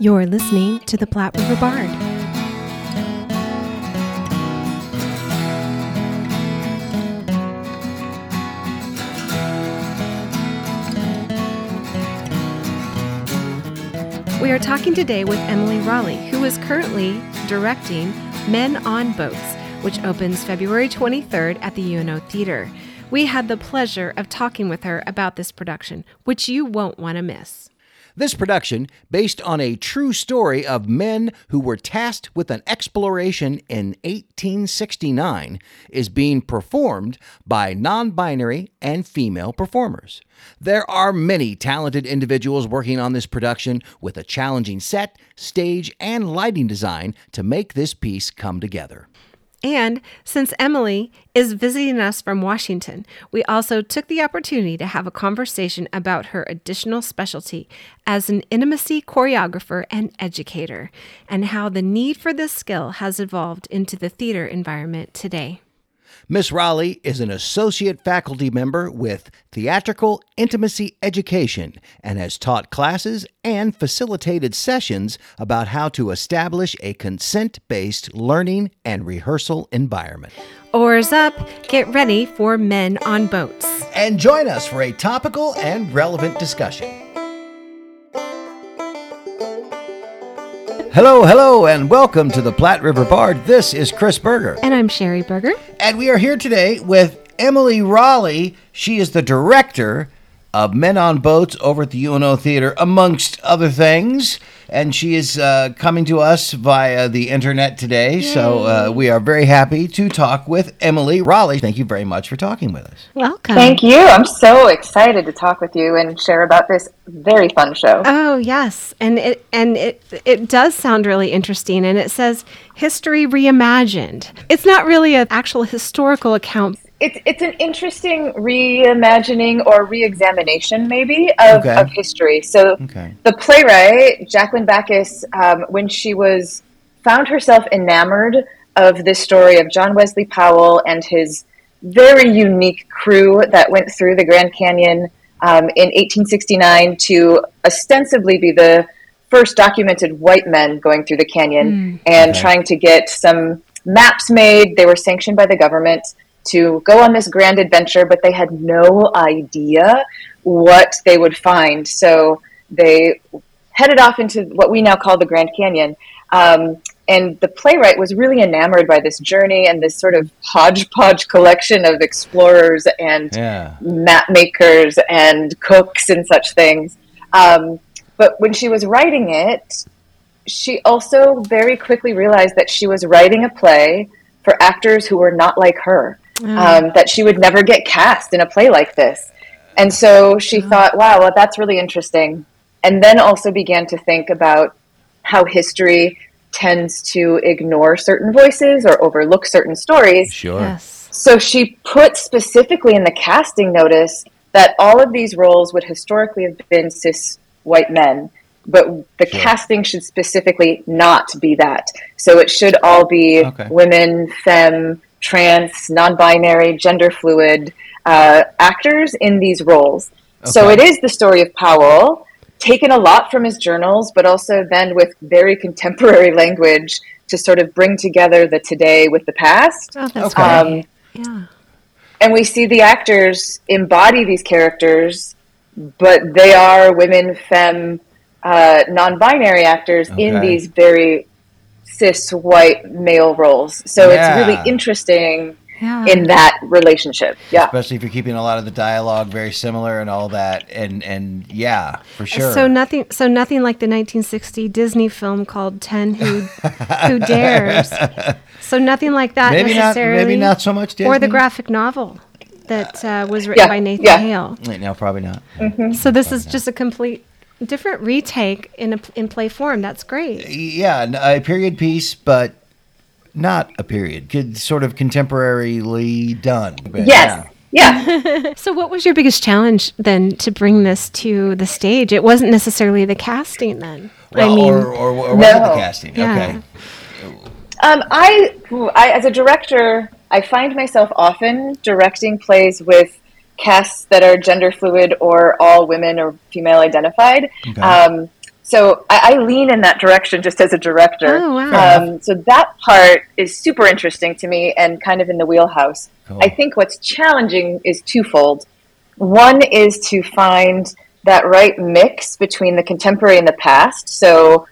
You're listening to the Platte River Bard. We are talking today with Emily Rollie, who is currently directing Men on Boats, which opens February 23rd at the UNO Theater. We had the pleasure of talking with her about this production, which you won't want to miss. This production, based on a true story of men who were tasked with an exploration in 1869, is being performed by non binary and female performers. There are many talented individuals working on this production with a challenging set, stage, and lighting design to make this piece come together. And since Emily is visiting us from Washington, we also took the opportunity to have a conversation about her additional specialty as an intimacy choreographer and educator, and how the need for this skill has evolved into the theater environment today. Miss Rollie is an associate faculty member with Theatrical Intimacy Education and has taught classes and facilitated sessions about how to establish a consent based learning and rehearsal environment. Oars up, get ready for Men on Boats. And join us for a topical and relevant discussion. Hello, hello, and welcome to the Platte River Bard. This is Chris Berger. And I'm Sherry Berger. And we are here today with Emily Rollie. She is the director of Men on Boats over at the UNO Theater, amongst other things. And she is uh, coming to us via the internet today. So uh, we are very happy to talk with Emily Rollie. Thank you very much for talking with us. Welcome. Thank you. I'm so excited to talk with you and share about this very fun show. Oh yes, and it and it it does sound really interesting, and it says history reimagined. It's not really an actual historical account. It's it's an interesting reimagining or reexamination, maybe, of, Okay. of history. So Okay. the playwright Jaclyn Backhaus, um, when she was found herself enamored of this story of John Wesley Powell and his very unique crew that went through the Grand Canyon um, in 1869 to ostensibly be the first documented white men going through the canyon and Okay. trying to get some maps made. They were sanctioned by the government to go on this grand adventure, but they had no idea what they would find. So they headed off into what we now call the Grand Canyon. Um, and the playwright was really enamored by this journey and this sort of hodgepodge collection of explorers and Yeah. map makers and cooks and such things. Um, but when she was writing it, she also very quickly realized that she was writing a play for actors who were not like her, um, that she would never get cast in a play like this. And so she thought, wow, well, that's really interesting. And then also began to think about how history tends to ignore certain voices or overlook certain stories. Sure. Yes. So she put specifically in the casting notice that all of these roles would historically have been cis white men, but the Sure. casting should specifically not be that. So it should all be Okay. women, femme, trans, non binary, gender fluid uh, actors in these roles. So it is the story of Powell, taken a lot from his journals, but also then with very contemporary language to sort of bring together the today with the past. Oh, that's Okay. Um, yeah. and we see the actors embody these characters, but they are women, femme, uh, non-binary actors in these very cis white male roles. So Yeah. it's really interesting Yeah. in that relationship. Yeah. Especially if you're keeping a lot of the dialogue very similar and all that. And, and yeah, for sure. So nothing. So nothing like the 1960 Disney film called Ten Who Who Dares. So nothing like that maybe not, necessarily. maybe not so much Disney. Or the graphic novel that uh, was written Yeah, by Nathan yeah. Hale. Wait, No, probably not. So this is just a complete different retake in a in play form. That's great. Yeah, a period piece, but not a period. Could sort of contemporarily done. But Yes. yeah. Yeah. So what was your biggest challenge then to bring this to the stage? It wasn't necessarily the casting then. Well, I mean, or, or, or was it the casting? Yeah. Okay. Um, I, I, as a director, I find myself often directing plays with casts that are gender fluid or all women or female identified. Okay. Um, So I, I, lean in that direction just as a director. Oh, wow. Um, so that part is super interesting to me and kind of in the wheelhouse. Cool. I think what's challenging is twofold. One is to find that right mix between the contemporary and the past. So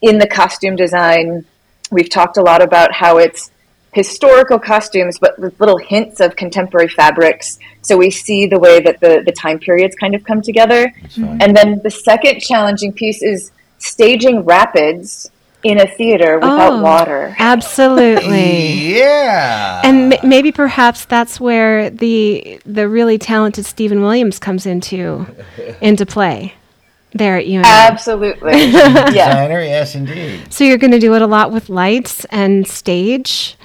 in the costume design, we've talked a lot about how it's historical costumes, but with little hints of contemporary fabrics. So we see the way that the, the time periods kind of come together. And then the second challenging piece is staging rapids in a theater without oh, water. Absolutely. yeah. And m- maybe perhaps that's where the the really talented Stephen Williams comes into into play there at UNO. Absolutely. yeah. Designer, yes indeed. So you're going to do it a lot with lights and stage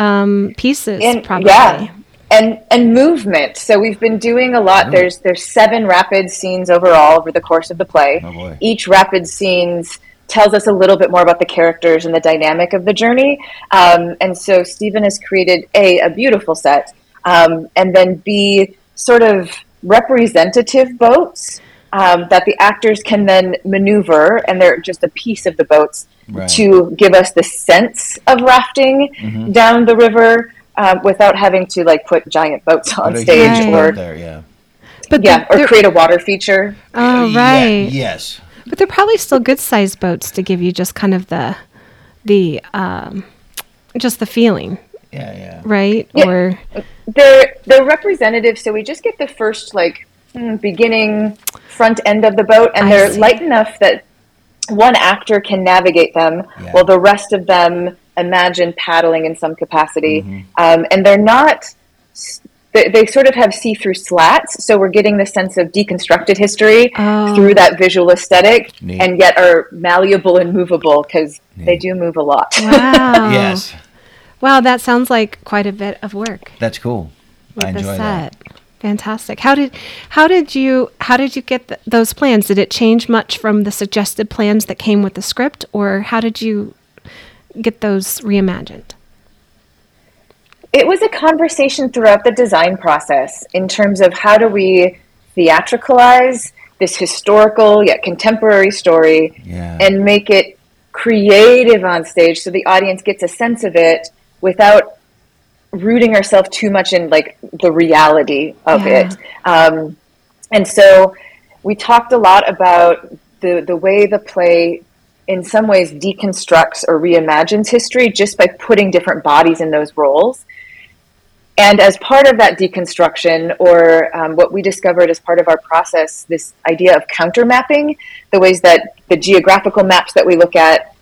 um, pieces, and, probably. Yeah. And, and movement. So we've been doing a lot. Oh. There's there's seven rapid scenes overall over the course of the play. Oh Each rapid scenes tells us a little bit more about the characters and the dynamic of the journey. Um, and so Stephen has created a a beautiful set, um, and then b sort of representative boats um, that the actors can then maneuver, and they're just a piece of the boats right. to give us the sense of rafting mm-hmm. down the river um, without having to like put giant boats on stage or there, yeah. But yeah, or create a water feature. Oh right. Yeah, yes. But they're probably still good sized boats to give you just kind of the the um, just the feeling. Yeah, yeah. Right? Yeah. Or they're they're representative, so we just get the first like beginning front end of the boat and I they're see. light enough that one actor can navigate them yeah. while the rest of them imagine paddling in some capacity. Mm-hmm. Um, and they're not, they, they, sort of have see through slats. So we're getting the sense of deconstructed history oh. through that visual aesthetic Neat. and yet are malleable and movable because they do move a lot. Wow. yes. Wow, that sounds like quite a bit of work. That's cool. With I enjoy the set. that. Fantastic. How did how did you how did you get th- those plans? Did it change much from the suggested plans that came with the script, or how did you get those reimagined? It was a conversation throughout the design process in terms of how do we theatricalize this historical yet contemporary story yeah. and make it creative on stage so the audience gets a sense of it without rooting ourselves too much in like the reality of yeah. it. Um, and so we talked a lot about the the way the play in some ways deconstructs or reimagines history just by putting different bodies in those roles. And as part of that deconstruction, or um, what we discovered as part of our process, this idea of counter mapping, the ways that the geographical maps that we look at,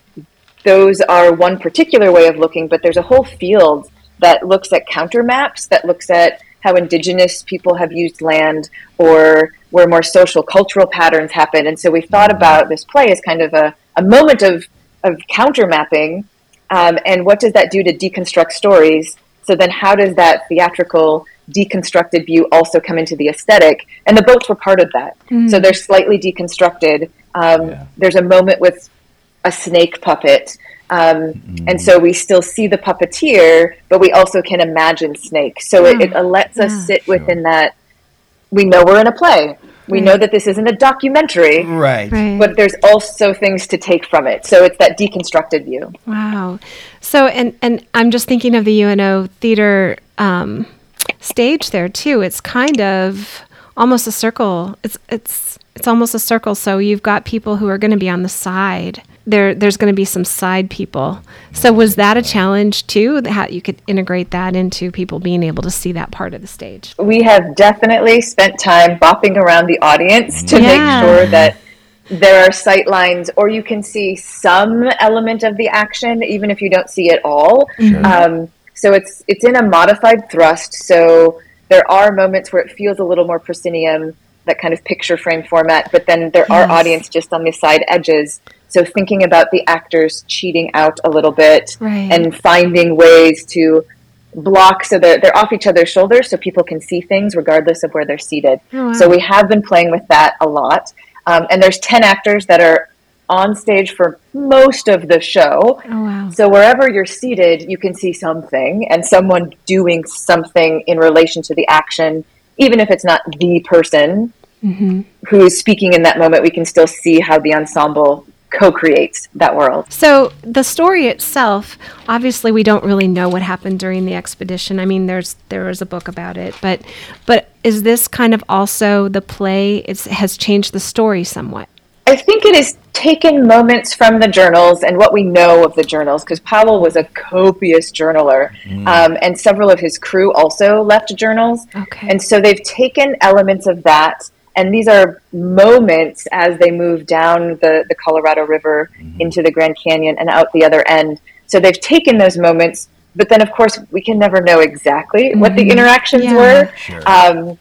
those are one particular way of looking, but there's a whole field that looks at counter maps, that looks at how indigenous people have used land or where more social cultural patterns happen. And so we thought about this play as kind of a, a moment of, of counter mapping. Um, and what does that do to deconstruct stories? So then how does that theatrical deconstructed view also come into the aesthetic? And the boats were part of that. Mm. So they're slightly deconstructed. Um, yeah. There's a moment with a snake puppet um, mm. And so we still see the puppeteer, but we also can imagine Snake. So yeah. it, it, lets yeah. us sit sure. within that. We know we're in a play. We right. know that this isn't a documentary. Right. right. But there's also things to take from it. So it's that deconstructed view. Wow. So, and, and I'm just thinking of the UNO theater um, stage there too. It's kind of almost a circle. It's, it's, it's almost a circle. So you've got people who are going to be on the side there there's going to be some side people. So was that a challenge too? How you could integrate that into people being able to see that part of the stage? We have definitely spent time bopping around the audience to yeah. make sure that there are sight lines or you can see some element of the action even if you don't see it all. Sure. Um, so it's it's in a modified thrust. So there are moments where it feels a little more proscenium, that kind of picture frame format, but then there yes. are audience just on the side edges so thinking about the actors cheating out a little bit right. and finding ways to block so that they're off each other's shoulders so people can see things regardless of where they're seated. Oh, wow. So we have been playing with that a lot. Um, and there's 10 actors that are on stage for most of the show. Oh, wow. So wherever you're seated, you can see something and someone doing something in relation to the action, even if it's not the person who's speaking in that moment, we can still see how the ensemble co-creates that world. So the story itself, obviously, we don't really know what happened during the expedition. I mean, there's there was a book about it, but but is this kind of also the play? It has changed the story somewhat. I think it has taken moments from the journals and what we know of the journals, because Powell was a copious journaler, um, and several of his crew also left journals. Okay. And so they've taken elements of that, and these are moments as they move down the, the Colorado River into the Grand Canyon and out the other end. So they've taken those moments, but then of course we can never know exactly what the interactions Yeah. were. Sure. Um,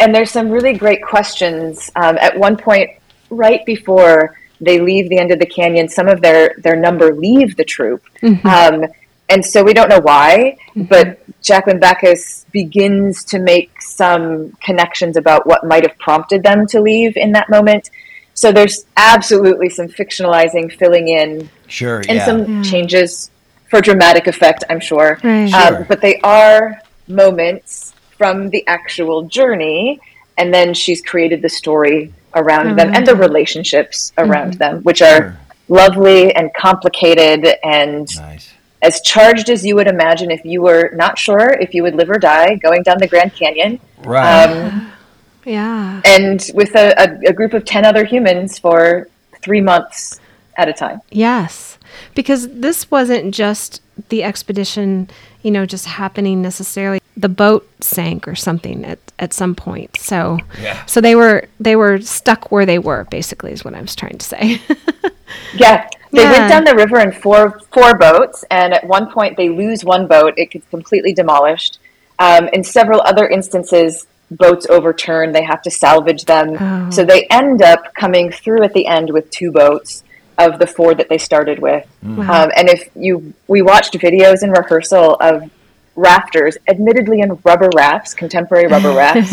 and there's some really great questions. Um, at one point, right before they leave the end of the canyon, some of their their number leave the troop, um, and so we don't know why. Mm-hmm. But Jaclyn Backhaus begins to make some connections about what might have prompted them to leave in that moment. So there's absolutely some fictionalizing, filling in, Sure. and yeah. some mm. changes for dramatic effect, I'm sure. Right. Um, sure. Um, but they are moments from the actual journey, and then she's created the story around them and the mm. relationships around mm-hmm. them, which are Sure. lovely and complicated and nice. As charged as you would imagine if you were not sure if you would live or die going down the Grand Canyon. Right. Um, Yeah. and with a, a, a group of 10 other humans for three months at a time. Yes, because this wasn't just the expedition, you know, just happening necessarily. The boat sank or something at, at some point. So, Yeah. so they were they were stuck where they were. Basically, is what I was trying to say. Yeah, they Yeah. went down the river in four four boats, and at one point they lose one boat; it gets completely demolished. Um, in several other instances, boats overturn; they have to salvage them. Oh. So they end up coming through at the end with two boats of the four that they started with. Um, and if you we watched videos in rehearsal of rafters, admittedly in rubber rafts, contemporary rubber rafts,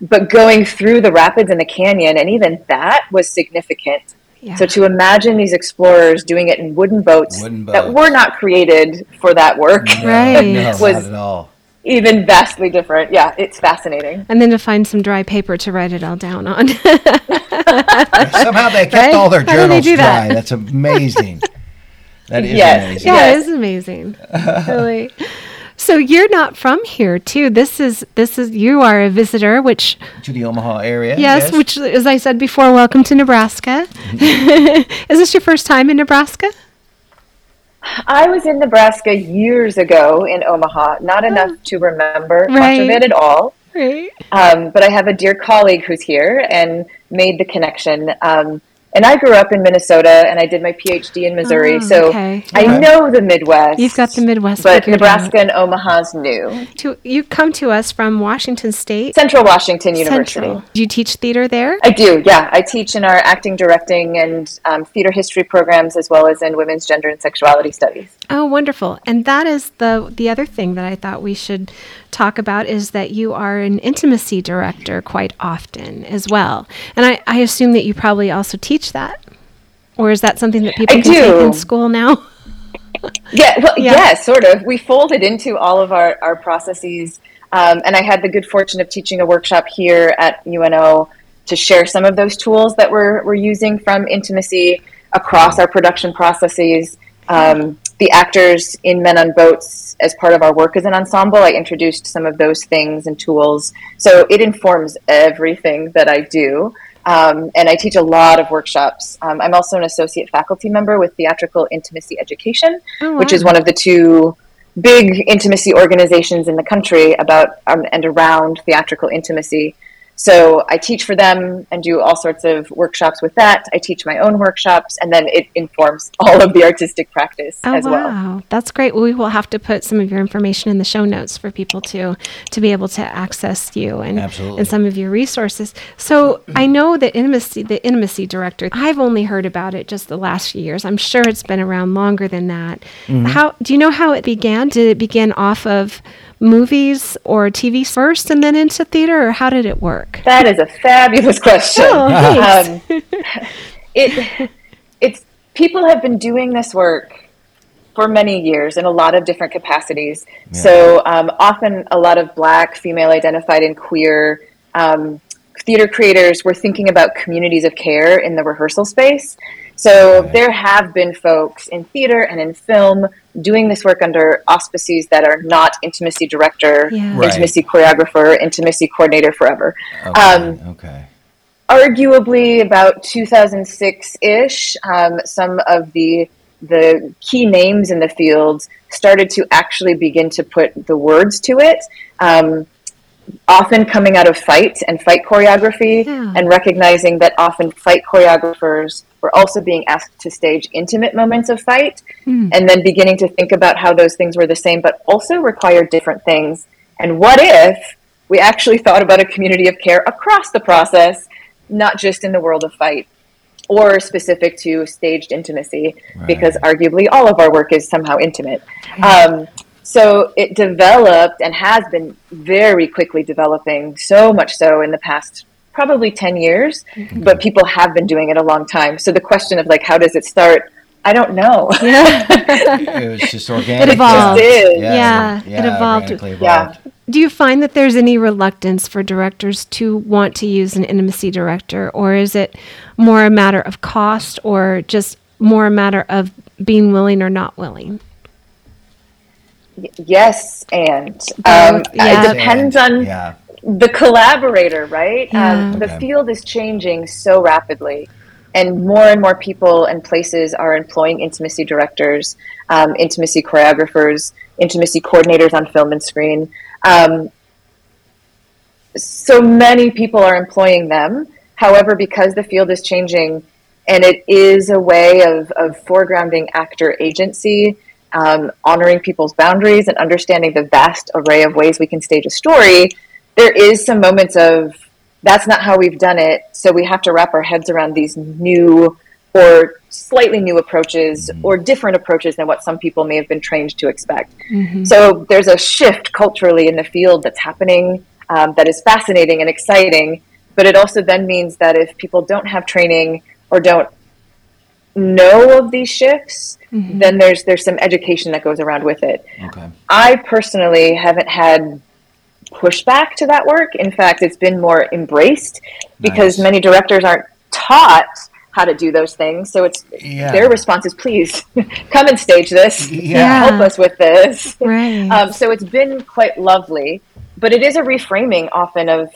but going through the rapids and the canyon, and even that was significant. Yeah. So to imagine these explorers doing it in wooden boats, Wooden that were not created for that work, No, Right. No, Was- not at all. even vastly different. Yeah, it's fascinating. and then to find some dry paper to write it all down on. Somehow they kept Right? all their How they journals do that? dry. That's amazing. That is Yes. amazing. yeah, Yes. it is amazing. really. So you're not from here, too. This is this is you are a visitor, which To the Omaha area. yes, which as I said before, welcome to Nebraska. is this your first time in Nebraska? I was in Nebraska years ago in Omaha, not enough to remember much of it at all. Right. Um, but I have a dear colleague who's here and made the connection. Um, and I grew up in Minnesota and I did my PhD in Missouri. Oh, so okay. I Okay. know the Midwest. You've got the Midwest. But Nebraska and Omaha's new. out. To, you come to us from Washington State Central Washington University. Central. Do you teach theater there? I do, yeah. I teach in our acting, directing, and um, theater history programs, as well as in women's gender and sexuality studies. Oh, wonderful. And that is the the other thing that I thought we should talk about is that you are an intimacy director quite often as well. And I, I assume that you probably also teach that. Or is that something that people I can take in school now? Yeah, well, Yeah. yeah, sort of. We folded into all of our, our processes. Um, and I had the good fortune of teaching a workshop here at UNO to share some of those tools that we're, we're using from intimacy across our production processes. Um, the actors in Men on Boats, as part of our work as an ensemble, I introduced some of those things and tools. So it informs everything that I do. Um, and I teach a lot of workshops. Um, I'm also an associate faculty member with Theatrical Intimacy Education, Oh, which is one of the two big intimacy organizations in the country about um, and around theatrical intimacy. So I teach for them and do all sorts of workshops with that. I teach my own workshops, and then it informs all of the artistic practice Oh as well. wow, that's great. Well, we will have to put some of your information in the show notes for people to to be able to access you and Absolutely. and some of your resources. So I know that intimacy, the intimacy director, I've only heard about it just the last few years. I'm sure it's been around longer than that. Mm-hmm. How do you know how it began? Did it begin off of movies or TV first and then into theater, or how did it work? That is a fabulous question. Oh. Um, it it's people have been doing this work for many years in a lot of different capacities. So um, often a lot of black, female identified, and queer um, theater creators were thinking about communities of care in the rehearsal space. So Right. there have been folks in theater and in film doing this work under auspices that are not intimacy director, Yeah. Right. intimacy choreographer, intimacy coordinator forever. Okay. Um, okay. arguably about 2006 ish, um, some of the the key names in the field started to actually begin to put the words to it. Um, often coming out of fight and fight choreography, Yeah. and recognizing that often fight choreographers were also being asked to stage intimate moments of fight, Hmm. and then beginning to think about how those things were the same, but also required different things. And what if we actually thought about a community of care across the process, not just in the world of fight or specific to staged intimacy, because arguably all of our work is somehow intimate. Um, so it developed and has been very quickly developing, so much so in the past probably 10 years, mm-hmm. but people have been doing it a long time. So the question of like, how does it start? I don't know. Yeah. It was just organic. evolved. It just is. Yeah, it evolved. organically Yeah. evolved. Do you find that there's any reluctance for directors to want to use an intimacy director, or is it more a matter of cost, or just more a matter of being willing or not willing? Y- yes, and um, yeah. it depends on Yeah. the collaborator, right? Um, the Okay. field is changing so rapidly, and more and more people and places are employing intimacy directors, um, intimacy choreographers, intimacy coordinators on film and screen. Um, so many people are employing them. However, because the field is changing and it is a way of, of foregrounding actor agency, um, honoring people's boundaries, and understanding the vast array of ways we can stage a story, there is some moments of that's not how we've done it. So we have to wrap our heads around these new or slightly new approaches or different approaches than what some people may have been trained to expect. So there's a shift culturally in the field that's happening um, that is fascinating and exciting. But it also then means that if people don't have training or don't know of these shifts, then there's there's some education that goes around with it. Okay. I personally haven't had pushback to that work. In fact, it's been more embraced because Nice. many directors aren't taught how to do those things. So it's Yeah. their response is, please come and stage this. Yeah. Help us with this. Right. Um, so it's been quite lovely, but it is a reframing often of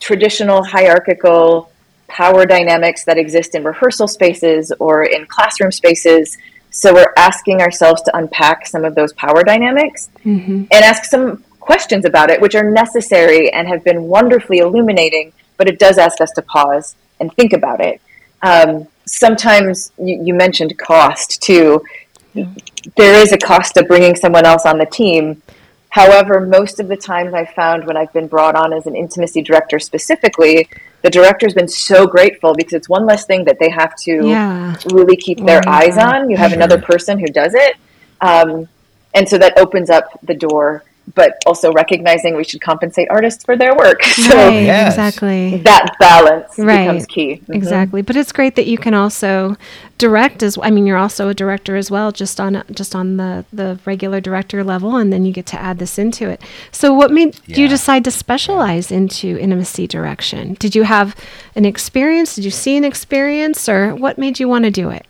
traditional hierarchical power dynamics that exist in rehearsal spaces or in classroom spaces. So we're asking ourselves to unpack some of those power dynamics Mhm. and ask some questions about it, which are necessary and have been wonderfully illuminating, but it does ask us to pause and think about it. Um, sometimes you, you mentioned cost too. There is a cost of bringing someone else on the team. However, most of the times I've found when I've been brought on as an intimacy director specifically, the director's been so grateful because it's one less thing that they have to Yeah. really keep their Worry eyes on. You have Sure. another person who does it. Um, and so that opens up the door, but also recognizing we should compensate artists for their work. So right. Yes. Exactly. that balance Right. becomes key. Mhm. Exactly, but it's great that you can also direct as I mean, you're also a director as well, just on just on the the regular director level, and then you get to add this into it. So, what made you decide to specialize into intimacy direction? Did you have an experience? Did you see an experience, or what made you want to do it?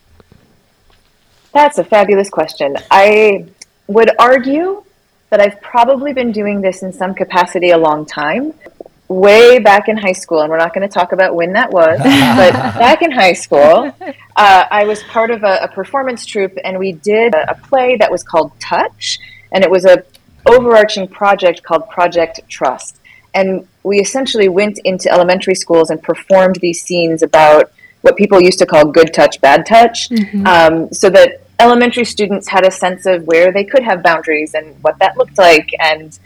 That's a fabulous question. I would argue that I've probably been doing this in some capacity a long time. Way back in high school, and we're not going to talk about when that was, but back in high school, uh, I was part of a, a performance troupe, and we did a, a play that was called Touch, and it was a overarching project called Project Trust. And we essentially went into elementary schools and performed these scenes about what people used to call good touch, bad touch, um, so that elementary students had a sense of where they could have boundaries and what that looked like, and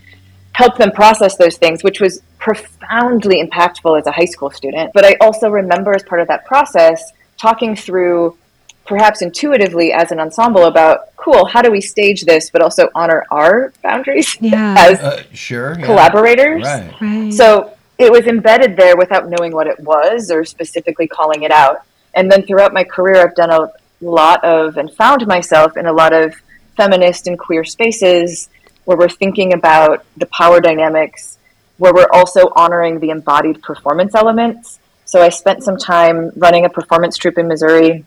help them process those things, which was profoundly impactful as a high school student. But I also remember as part of that process talking through, perhaps intuitively as an ensemble, about cool, how do we stage this, but also honor our boundaries Yeah. as Uh, sure. yeah. collaborators. Right. Right. So it was embedded there without knowing what it was or specifically calling it out. And then throughout my career, I've done a lot of and found myself in a lot of feminist and queer spaces where we're thinking about the power dynamics where we're also honoring the embodied performance elements. So I spent some time running a performance troupe in Missouri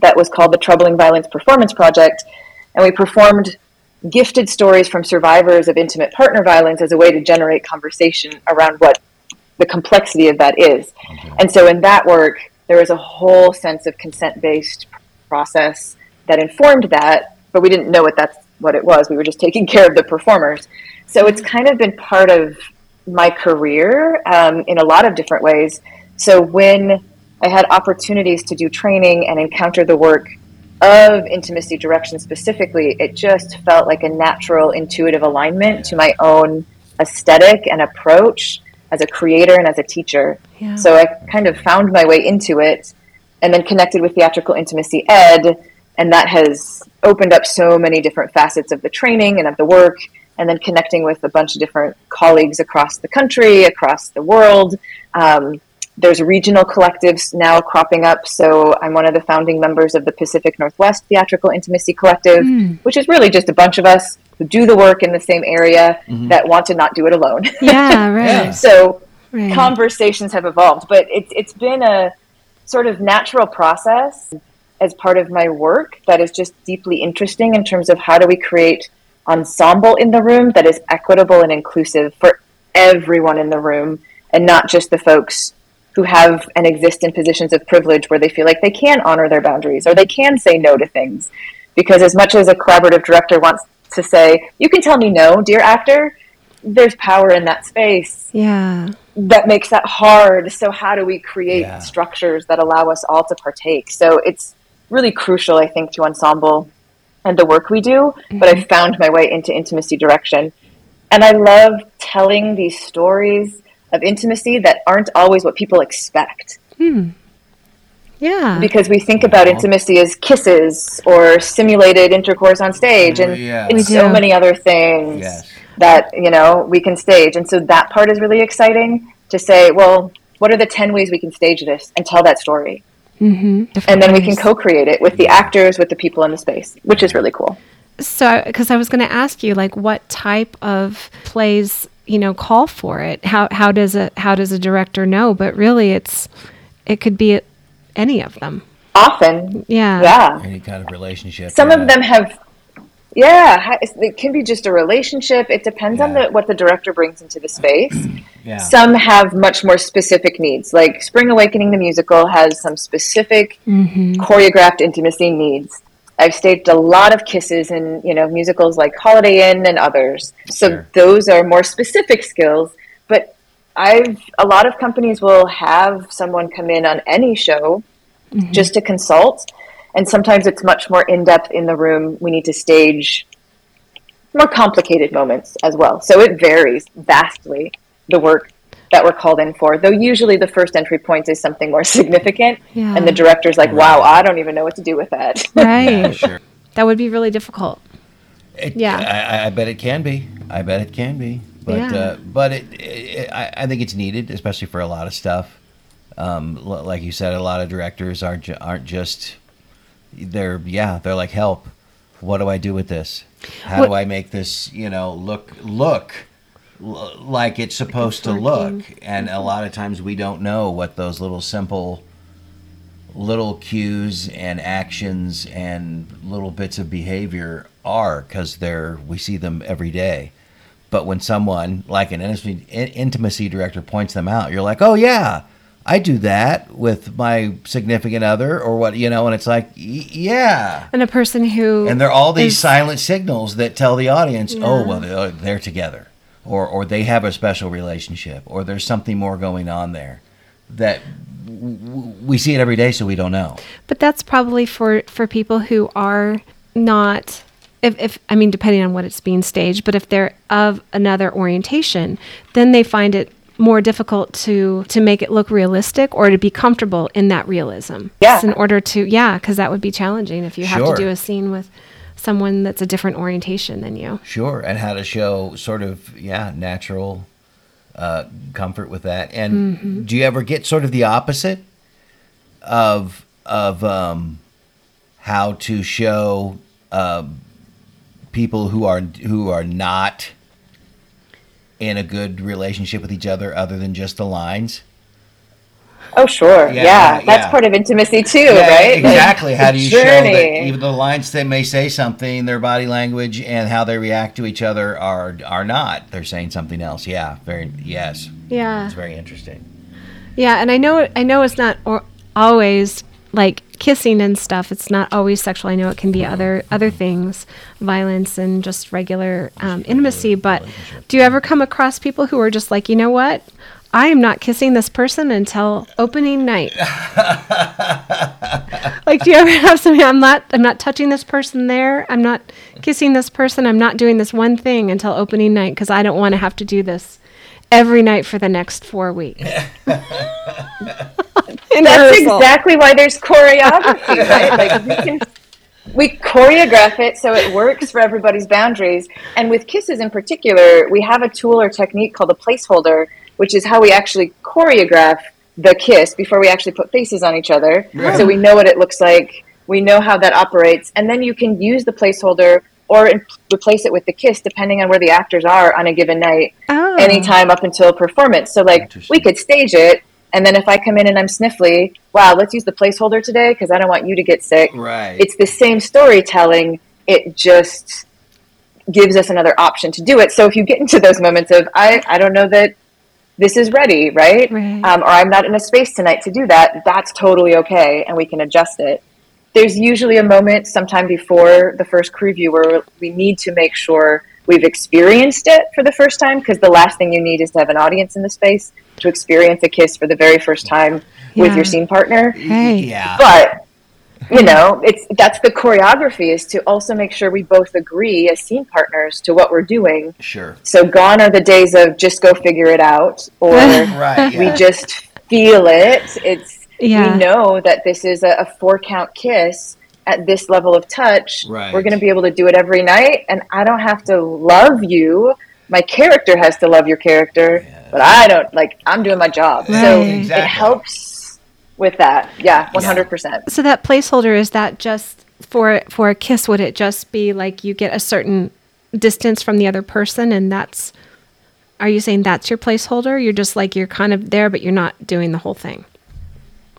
that was called the Troubling Violence Performance Project. And we performed gifted stories from survivors of intimate partner violence as a way to generate conversation around what the complexity of that is. And so in that work, there was a whole sense of consent based process that informed that, but we didn't know what that's what it was. We were just taking care of the performers. So it's kind of been part of my career um, in a lot of different ways. So when I had opportunities to do training and encounter the work of intimacy direction specifically, it just felt like a natural, intuitive alignment to my own aesthetic and approach as a creator and as a teacher. Yeah. So I kind of found my way into it and then connected with theatrical intimacy ed. And that has opened up so many different facets of the training and of the work. And then connecting with a bunch of different colleagues across the country, across the world. Um, there's regional collectives now cropping up. So I'm one of the founding members of the Pacific Northwest Theatrical Intimacy Collective, mm. which is really just a bunch of us who do the work in the same area mm-hmm. that want to not do it alone. Yeah, right. so right. conversations have evolved, but it's it's been a sort of natural process as part of my work that is just deeply interesting in terms of how do we create ensemble in the room that is equitable and inclusive for everyone in the room and not just the folks who have and exist in positions of privilege where they feel like they can honor their boundaries or they can say no to things. Because as much as a collaborative director wants to say, you can tell me no, dear actor, there's power in that space. Yeah. That makes that hard. So, how do we create yeah. structures that allow us all to partake? So, it's really crucial, I think, to ensemble and the work we do. Mm-hmm. But I found my way into intimacy direction. And I love telling these stories of intimacy that aren't always what people expect. Hmm. Yeah. Because we think about intimacy as kisses or simulated intercourse on stage, and yeah. it's so many other things yes. That, you know, we can stage. And so that part is really exciting to say, well, what are the 10 ways we can stage this and tell that story? Mm-hmm. And then we can co create it with the actors, with the people in the space, which is really cool. So, because I was going to ask you, like, what type of plays you know call for it how how does a how does a director know but really it's it could be any of them often yeah yeah any kind of relationship some yeah. of them have yeah it can be just a relationship it depends yeah. on the, what the director brings into the space yeah. some have much more specific needs like spring awakening the musical has some specific mm-hmm. choreographed intimacy needs I've staged a lot of kisses in you know musicals like Holiday Inn and others. So sure. those are more specific skills. But I've a lot of companies will have someone come in on any show mm-hmm. just to consult, and sometimes it's much more in depth in the room. We need to stage more complicated moments as well. So it varies vastly the work that we're called in for. Though usually the first entry point is something more significant, yeah. and the director's like, "Wow, I don't even know what to do with that." Right. sure. That would be really difficult. It, yeah. I, I, bet it can be. I bet it can be. But yeah. uh, but it, it, I, I think it's needed, especially for a lot of stuff. Um, like you said, a lot of directors aren't aren't just they're yeah they're like help. What do I do with this? How what? do I make this you know look look like it's supposed to look and a lot of times we don't know what those little simple little cues and actions and little bits of behavior are because they're we see them every day but when someone like an intimacy director points them out you're like oh yeah I do that with my significant other or what you know and it's like yeah. And a person who and there are all these is, silent signals that tell the audience oh, yeah. oh well they're, they're together. Or or they have a special relationship or there's something more going on there that w- we see it every day so we don't know. But that's probably for for people who are not if, if i mean depending on what it's being staged but if they're of another orientation then they find it more difficult to to make it look realistic or to be comfortable in that realism yeah in order to yeah because that would be challenging if you have to do a scene with someone that's a different orientation than you. Sure, and how to show sort of yeah natural uh, comfort with that. And mm-hmm. do you ever get sort of the opposite of of um, how to show uh, people who are who are not in a good relationship with each other other than just the lines? Oh, sure. Yeah, Yeah, yeah, that's yeah. part of intimacy too, Yeah, right? Like, Exactly. How do the you show that even the lines they may say something, their body language and how they react to each other are are not. They're saying something else. Yeah. Very yes. Yeah. It's very interesting. Yeah, and I know I know it's not or, always like kissing and stuff. It's not always sexual. I know it can be other other things, violence and just regular um, intimacy. But do you ever come across people who are just like, you know what? I am not kissing this person until opening night. like, do you ever have something? I'm not. I'm not touching this person there. I'm not kissing this person. I'm not doing this one thing until opening night because I don't want to have to do this every night for the next four weeks. That's exactly why there's choreography, right? Like we can we choreograph it so it works for everybody's boundaries. And with kisses in particular, we have a tool or technique called a placeholder, which is how we actually choreograph the kiss before we actually put faces on each other. Right. So we know what it looks like, we know how that operates, and then you can use the placeholder or in- replace it with the kiss depending on where the actors are on a given night Oh. anytime up until performance. So like we could stage it, and then if I come in and I'm sniffly, wow, let's use the placeholder today because I don't want you to get sick. Right. It's the same storytelling. It just gives us another option to do it. So if you get into those moments of I I don't know that this is ready, right? Right. Um, or I'm not in a space tonight to do that. That's totally okay, and we can adjust it. There's usually a moment sometime before the first crew view where we need to make sure we've experienced it for the first time because the last thing you need is to have an audience in the space to experience a kiss for the very first time with your scene partner Right. Yeah. but you know it's that's the choreography is to also make sure we both agree as scene partners to what we're doing sure. so gone are the days of just go figure it out or Right. we just feel it it's Yeah. we know that this is a, a four count kiss at this level of touch Right. we're going to be able to do it every night and i don't have to love you my character has to love your character but i don't like i'm doing my job so Exactly. it helps with that yeah 100% So that placeholder is that just for for a kiss? Would it just be like you get a certain distance from the other person, and that's? Are you saying that's your placeholder? You're just like you're kind of there, but you're not doing the whole thing.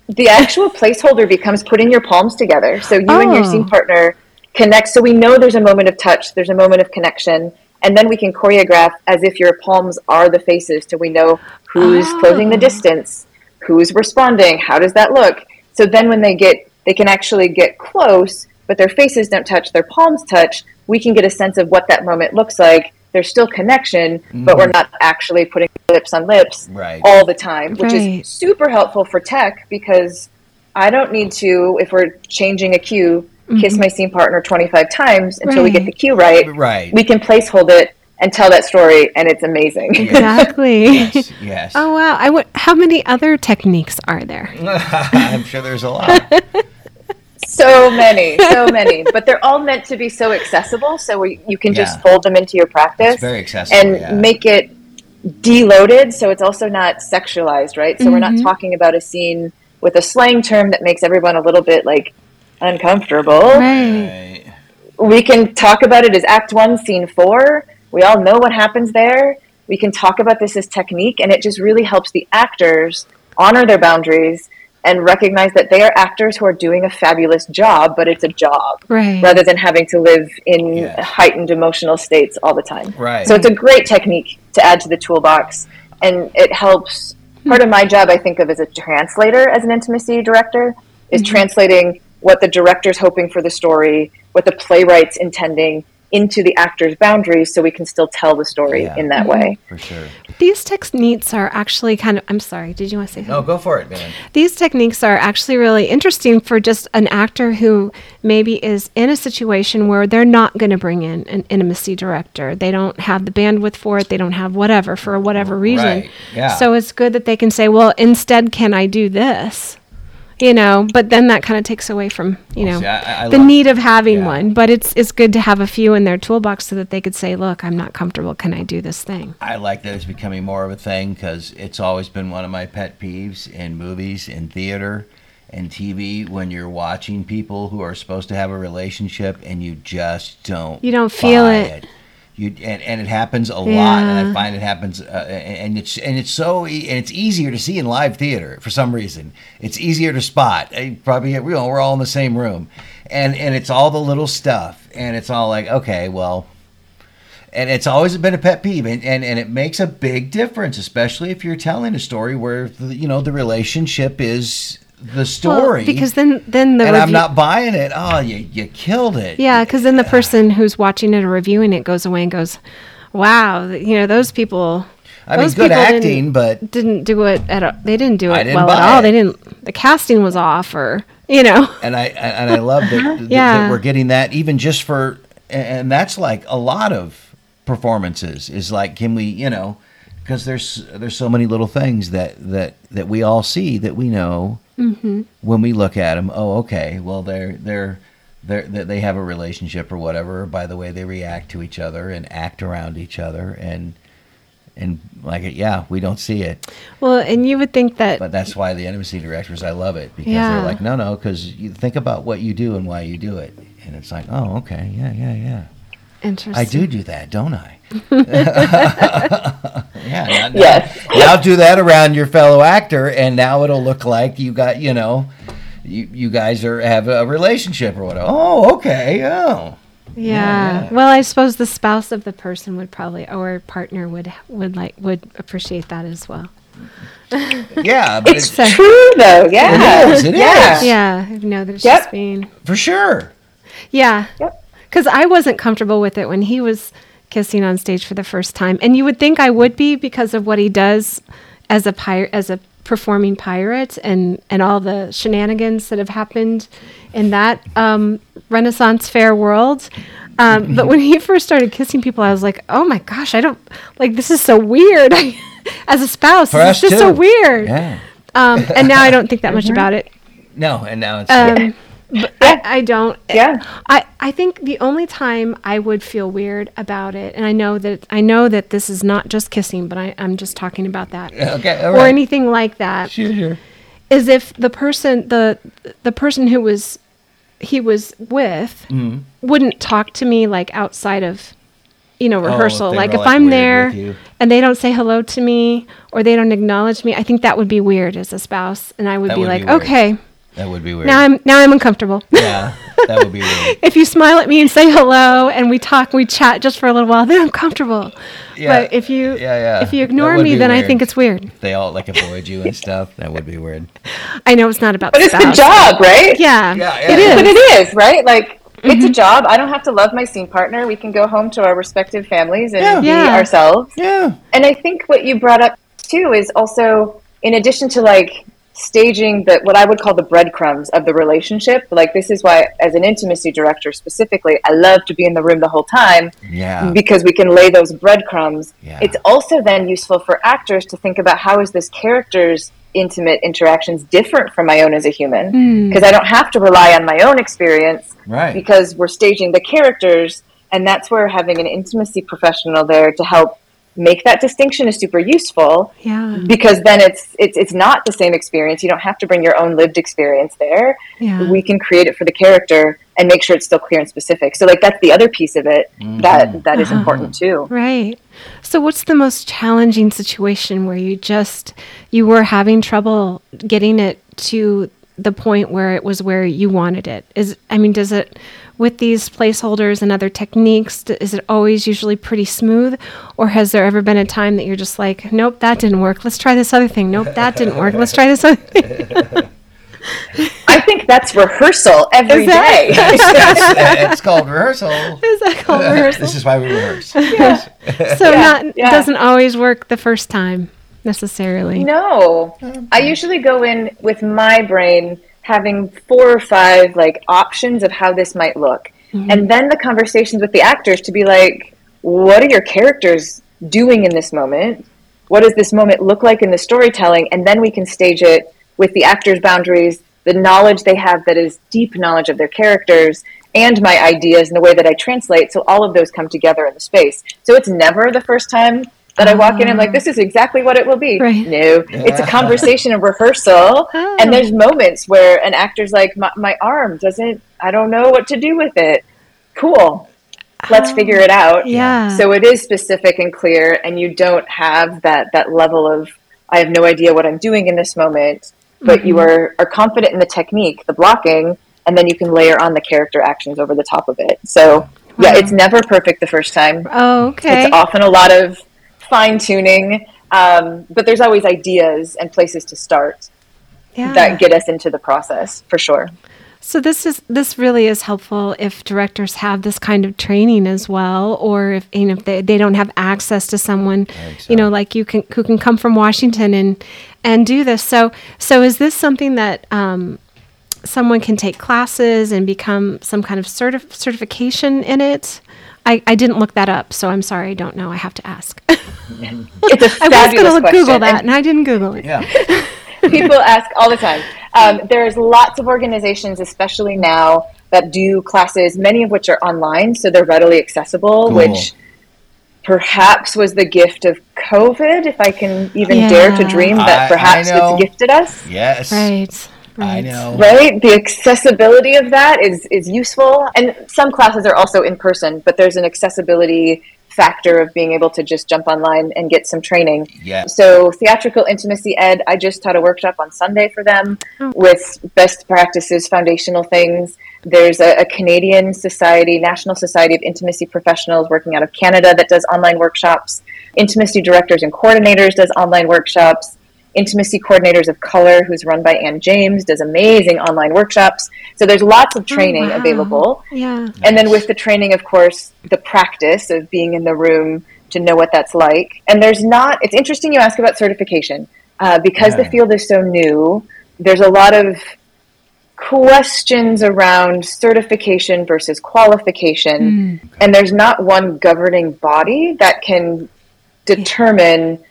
The actual placeholder becomes putting your palms together. So you and your Oh. scene partner connect. So we know there's a moment of touch, there's a moment of connection, and then we can choreograph as if your palms are the faces. So we know who's oh. closing the Oh. distance, who's responding, how does that look. So then when they get, they can actually get close, but their faces don't touch, their palms touch. We can get a sense of what that moment looks like. There's still connection, but we're mm-hmm. not actually putting lips on lips Right. all the time, which Right. is super helpful for tech because I don't need to, if we're changing a cue, kiss mm-hmm. my scene partner 25 times until we get the cue right. Right. We can place hold it and tell that story, and it's amazing. Exactly. yes. yes. oh wow! I would. How many other techniques are there? I'm sure there's a lot. so many, so many, but they're all meant to be so accessible, so we, you can just Yeah. fold them into your practice It's very accessible. and yeah. make it deloaded so it's also not sexualized, right? So we're Mm-hmm. not talking about a scene with a slang term that makes everyone a little bit like uncomfortable. Right. Right. We can talk about it as act one, scene four. We all know what happens there. We can talk about this as technique, and it just really helps the actors honor their boundaries and recognize that they are actors who are doing a fabulous job, but it's a job Right. rather than having to live in Yes. heightened emotional states all the time. Right. So it's a great technique to add to the toolbox, and it helps. Hmm. Part of my job, I think of as a translator, as an intimacy director, is hmm. translating what the director's hoping for the story, what the playwright's intending, into the actor's boundaries, so we can still tell the story Yeah. in that way. For sure. These techniques are actually kind of. I'm sorry. Did you want to say something? No, go for it, man. These techniques are actually really interesting for just an actor who maybe is in a situation where they're not going to bring in an intimacy director. They don't have the bandwidth for it. They don't have whatever for whatever oh, reason. Right, yeah. So it's good that they can say, well, instead, can I do this? You know, but then that kind of takes away from, you oh, know, see, I- I the love- need of having yeah. one. But it's it's good to have a few in their toolbox so that they could say, look, I'm not comfortable. Can I do this thing? I like that it's becoming more of a thing because it's always been one of my pet peeves in movies, in theater, and TV when you're watching people who are supposed to have a relationship and you just don't. You don't feel buy it. You, and, and it happens a lot, and I find it happens, uh, and it's and it's so e- and it's easier to see in live theater for some reason. It's easier to spot. Probably you know, we're all in the same room, and and it's all the little stuff, and it's all like okay, well, and it's always been a pet peeve and, and, and it makes a big difference especially if you're telling a story where the, you know the relationship is the Well, story because then then the and i'm not buying it oh you, you killed it Yeah, because then the person who's watching it or reviewing it goes away and goes, "Wow, you know those people." i mean those good people acting didn't- but didn't do it at a, they didn't do it didn't well at all. it. They didn't. The casting was off, or you know. and i and i love that, uh-huh. that, Yeah. that we're getting that even just for and that's like a lot of performances is like can we you know because there's there's so many little things that that that we all see that we know Mm-hmm. when we look at them oh okay well they're they're they're they they have a relationship or whatever by the way they react to each other and act around each other and and like yeah we don't see it Well, and you would think that but that's why the intimacy directors i love it because Yeah. they're like no no because you think about what you do and why you do it and it's like oh okay yeah yeah yeah interesting. i do do that don't i yeah now, now- Yes. now do that around your fellow actor and now it'll look like you got you know you, you guys are have a relationship or whatever oh okay oh Yeah. yeah. Well, I suppose the spouse of the person would probably, or partner would would like would appreciate that as well. yeah but It's it's, true though. Yeah. It is, it yeah. is. Yeah, you know that it's Yep. just being. for sure Yeah. Yep. Because I wasn't comfortable with it when he was kissing on stage for the first time, and you would think I would be because of what he does as a pirate, as a performing pirate, and and all the shenanigans that have happened in that um, Renaissance fair world. Um, but when he first started kissing people, I was like, "Oh my gosh, I don't like this. Is so weird." as a spouse, for it's just too so weird. yeah Um, and now I don't think that much about it. no and now it's Um, but I, I don't. Yeah. I, I think the only time I would feel weird about it, and I know that I know that this is not just kissing, but I, I'm just talking about that, okay or anything like that, sure sure is if the person the the person who was he was with Mm-hmm. wouldn't talk to me like outside of you know Oh, rehearsal they like if like, i'm there and they don't say hello to me or they don't acknowledge me i think that would be weird as a spouse and i would That be would like weird. okay that would be weird now i'm now i'm uncomfortable yeah that would be weird if you smile at me and say hello and we talk, we chat just for a little while, then I'm comfortable. Yeah. But if you Yeah, yeah. if you ignore me, be then I think it's weird. they all like avoid you and stuff. That would be weird. I know it's not about But the it's the spouse. job, right? Yeah, Yeah, it yeah. is. But it is, right? Like it's Mm-hmm. a job. I don't have to love my scene partner. We can go home to our respective families and Yeah. be Yeah. ourselves. Yeah. And I think what you brought up too is also in addition to like staging the what I would call the breadcrumbs of the relationship. Like this is why as an intimacy director specifically, I love to be in the room the whole time Yeah. because we can lay those breadcrumbs. Yeah. It's also then useful for actors to think about how is this character's intimate interactions different from my own as a human hmm. because I don't have to rely on my own experience Right. because we're staging the characters and that's where having an intimacy professional there to help make that distinction is super useful Yeah, because then it's it's it's not the same experience. You don't have to bring your own lived experience there. Yeah. we can create it for the character and make sure it's still clear and specific. So like that's the other piece of it mm-hmm. that that is uh-huh. important too. Right. So what's the most challenging situation where you just you were having trouble getting it to the point where it was where you wanted it? Is I mean, does it with these placeholders and other techniques, is it always usually pretty smooth or has there ever been a time that you're just like, nope, that didn't work. Let's try this other thing. Nope, that didn't work. Let's try this other thing. i think that's rehearsal every Is that- day it's, it's called rehearsal. Is that called rehearsal? This is why we rehearse. so Yeah, not it yeah. doesn't always work the first time necessarily. No, I usually go in with my brain having four or five like options of how this might look, mm-hmm. and then the conversations with the actors to be like, what are your characters doing in this moment? What does this moment look like in the storytelling? And then we can stage it with the actors' boundaries, the knowledge they have that is deep knowledge of their characters, and my ideas and the way that I translate. So all of those come together in the space. So it's never the first time that I walk in and like, oh. this is exactly what it will be. Right. No, it's a conversation and rehearsal. Oh. And there's moments where an actor's like, my, my arm doesn't, I don't know what to do with it. Cool. let's figure it out. Oh, yeah. So it is specific and clear, and you don't have that that level of I have no idea what I'm doing in this moment, but you mm-hmm. are are confident in the technique, the blocking, and then you can layer on the character actions over the top of it. So yeah, it's never perfect the first time. Oh, okay. It's often a lot of fine tuning, um, but there's always ideas and places to start yeah. that get us into the process for sure. So this is this really is helpful if directors have this kind of training as well, or if you know if they, they don't have access to someone, so. you know, like you can who can come from Washington and and do this. So so is this something that um, someone can take classes and become some kind of certif- certification in it? I, I didn't look that up, so I'm sorry, I don't know. I have to ask. I It's a was fabulous going to question. Google that, and and I didn't Google it. Yeah. people ask all the time. Um, there's lots of organizations, especially now, that do classes, many of which are online, so they're readily accessible, Cool. which perhaps was the gift of COVID, if I can even Yeah. dare to dream I- that I perhaps know. it's gifted us. Yes. Right. Right. I know. Right? The accessibility of that is, is useful. And some classes are also in person, but there's an accessibility factor of being able to just jump online and get some training. Yeah. So, theatrical intimacy ed, I just taught a workshop on Sunday for them Oh. with best practices, foundational things. There's a, a Canadian society, National Society of Intimacy Professionals working out of Canada that does online workshops. Intimacy Directors and Coordinators does online workshops. Intimacy Coordinators of Color, who's run by Ann James, does amazing online workshops. So there's lots of training Oh, wow. available. Yeah. And then with the training, of course, the practice of being in the room to know what that's like. And there's not, it's interesting you ask about certification uh, because the field is so new. There's a lot of questions around certification versus qualification. And there's not one governing body that can determine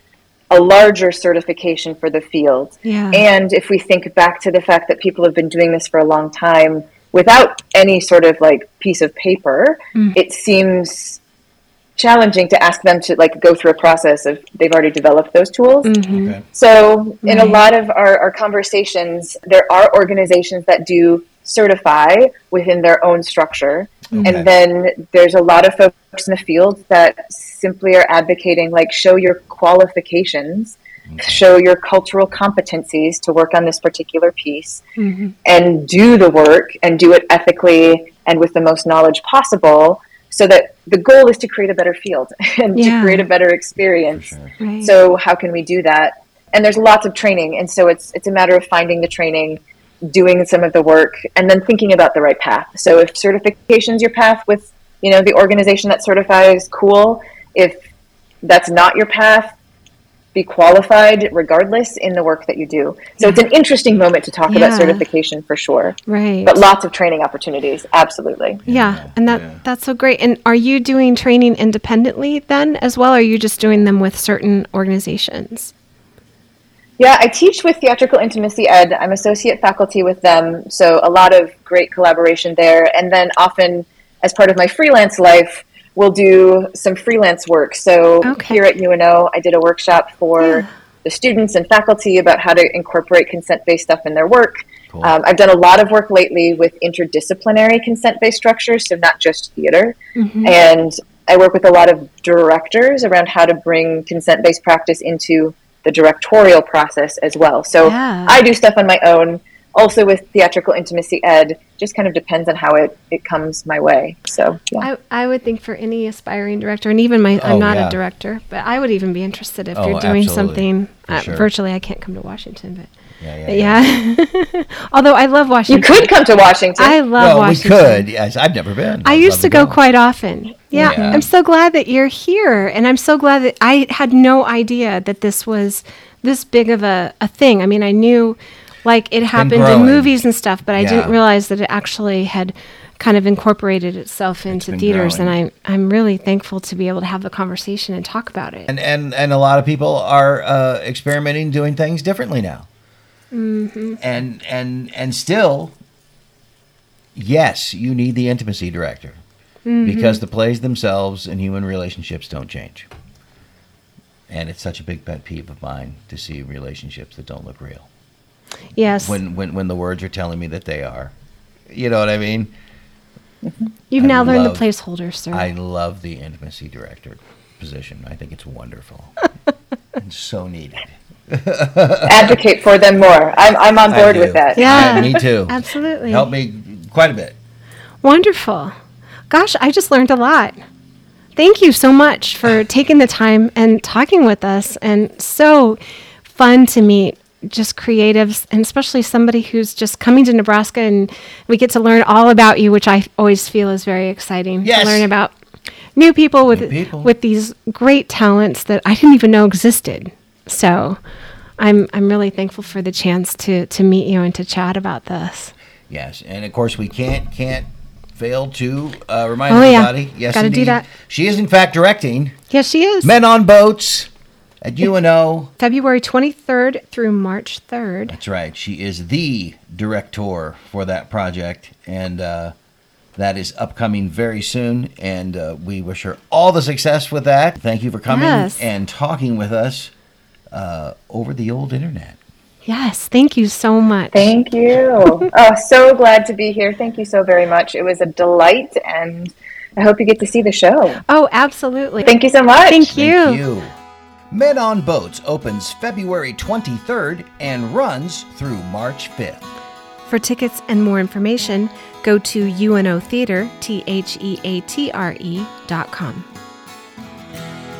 a larger certification for the field. Yeah. And if we think back to the fact that people have been doing this for a long time without any sort of like piece of paper, hmm. it seems challenging to ask them to like go through a process of they've already developed those tools. Mm-hmm. Okay. So, in a lot of our, our conversations, there are organizations that do certify within their own structure. Okay. And then there's a lot of folks in the field that simply are advocating, like, show your qualifications, show your cultural competencies to work on this particular piece, Mhm. and do the work and do it ethically and with the most knowledge possible. So that the goal is to create a better field and Yeah. to create a better experience. Sure. Right. So how can we do that? And there's lots of training, and so it's it's a matter of finding the training, doing some of the work, and then thinking about the right path. So if certification's your path with you know the organization that certifies, cool. If that's not your path, be qualified regardless in the work that you do. So it's an interesting moment to talk Yeah. about certification for sure. right. But lots of training opportunities, absolutely. Yeah, and that yeah. that's so great. And are you doing training independently then as well? Or are you just doing them with certain organizations? Yeah, I teach with Theatrical Intimacy Ed. I'm associate faculty with them, so a lot of great collaboration there. And then often, as part of my freelance life, we'll do some freelance work. So Okay. here at UNO, I did a workshop for Yeah. the students and faculty about how to incorporate consent-based stuff in their work. Cool. Um, I've done a lot of work lately with interdisciplinary consent-based structures, so not just theater. Mm-hmm. And I work with a lot of directors around how to bring consent based practice into the directorial process as well. So Yeah. I do stuff on my own. Also with theatrical intimacy ed, just kind of depends on how it, it comes my way. So yeah. I, I would think for any aspiring director, and even my, Oh, I'm not yeah. a director, but I would even be interested if Oh, you're doing something For uh, sure. virtually. I can't come to Washington, but Yeah, yeah. yeah. Although I love Washington. you could come to Washington. I love Well, Washington. we could. Yes, I've never been. I I'd used to go quite often. Yeah, Yeah. I'm so glad that you're here, and I'm so glad that I had no idea that this was this big of a, a thing. I mean, I knew like it happened in movies and stuff, but I Yeah. didn't realize that it actually had kind of incorporated itself into been theaters, growing. and I'm I'm really thankful to be able to have the conversation and talk about it. And and and a lot of people are uh, experimenting, doing things differently now. Mm-hmm. And and and still, yes, you need the intimacy director Mm-hmm. because the plays themselves and human relationships don't change. And it's such a big pet peeve of mine to see relationships that don't look real. yes, When when when the words are telling me that they are, you know what I mean? You've I now learned the placeholder, sir. I love the intimacy director position. I think it's wonderful and so needed. Advocate for them more. I'm, I'm on board with that. Yeah. I- me too. Absolutely. Helped me quite a bit. Wonderful. Gosh, I just learned a lot. Thank you so much for taking the time and talking with us. And so fun to meet just creatives, and especially somebody who's just coming to Nebraska and we get to learn all about you, which I always feel is very exciting Yes. to learn about new people with New people. with these great talents that I didn't even know existed. So I'm I'm really thankful for the chance to to meet you and to chat about this. Yes, and of course we can't can't fail to uh, remind Oh, yeah. everybody. Yes, Gotta do that. She is in fact directing Yes, she is. Men on Boats at UNO. February 23rd through March 3rd. That's right. She is the director for that project, and uh, that is upcoming very soon. And uh, we wish her all the success with that. Thank you for coming Yes. and talking with us uh, over the old internet. Yes, thank you so much. Thank you. oh, so glad to be here. Thank you so very much. It was a delight, and I hope you get to see the show. oh, absolutely. Thank you so much. Thank you. Thank you. Men on Boats opens February 23rd and runs through March 5th. For tickets and more information, go to UNOtheater, T H E A T R E dot com.